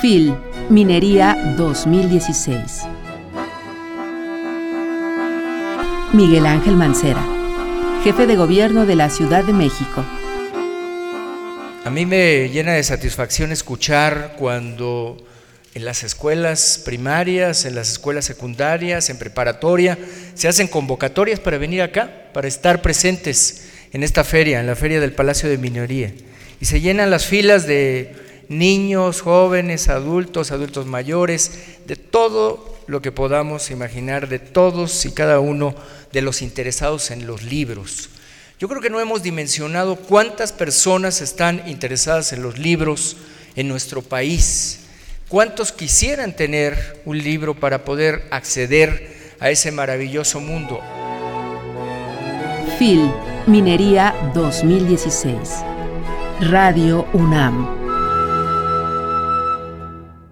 FIL Minería 2016. Miguel Ángel Mancera, jefe de gobierno de la Ciudad de México. A mí me llena de satisfacción escuchar cuando en las escuelas primarias, en las escuelas secundarias, en preparatoria, se hacen convocatorias para venir acá, para estar presentes en esta feria, en la feria del Palacio de Minería. Y se llenan las filas de niños, jóvenes, adultos, adultos mayores, de todo lo que podamos imaginar, de todos y cada uno de los interesados en los libros. Yo creo que no hemos dimensionado cuántas personas están interesadas en los libros en nuestro país. ¿Cuántos quisieran tener un libro para poder acceder a ese maravilloso mundo? FIL Minería 2016. Radio UNAM.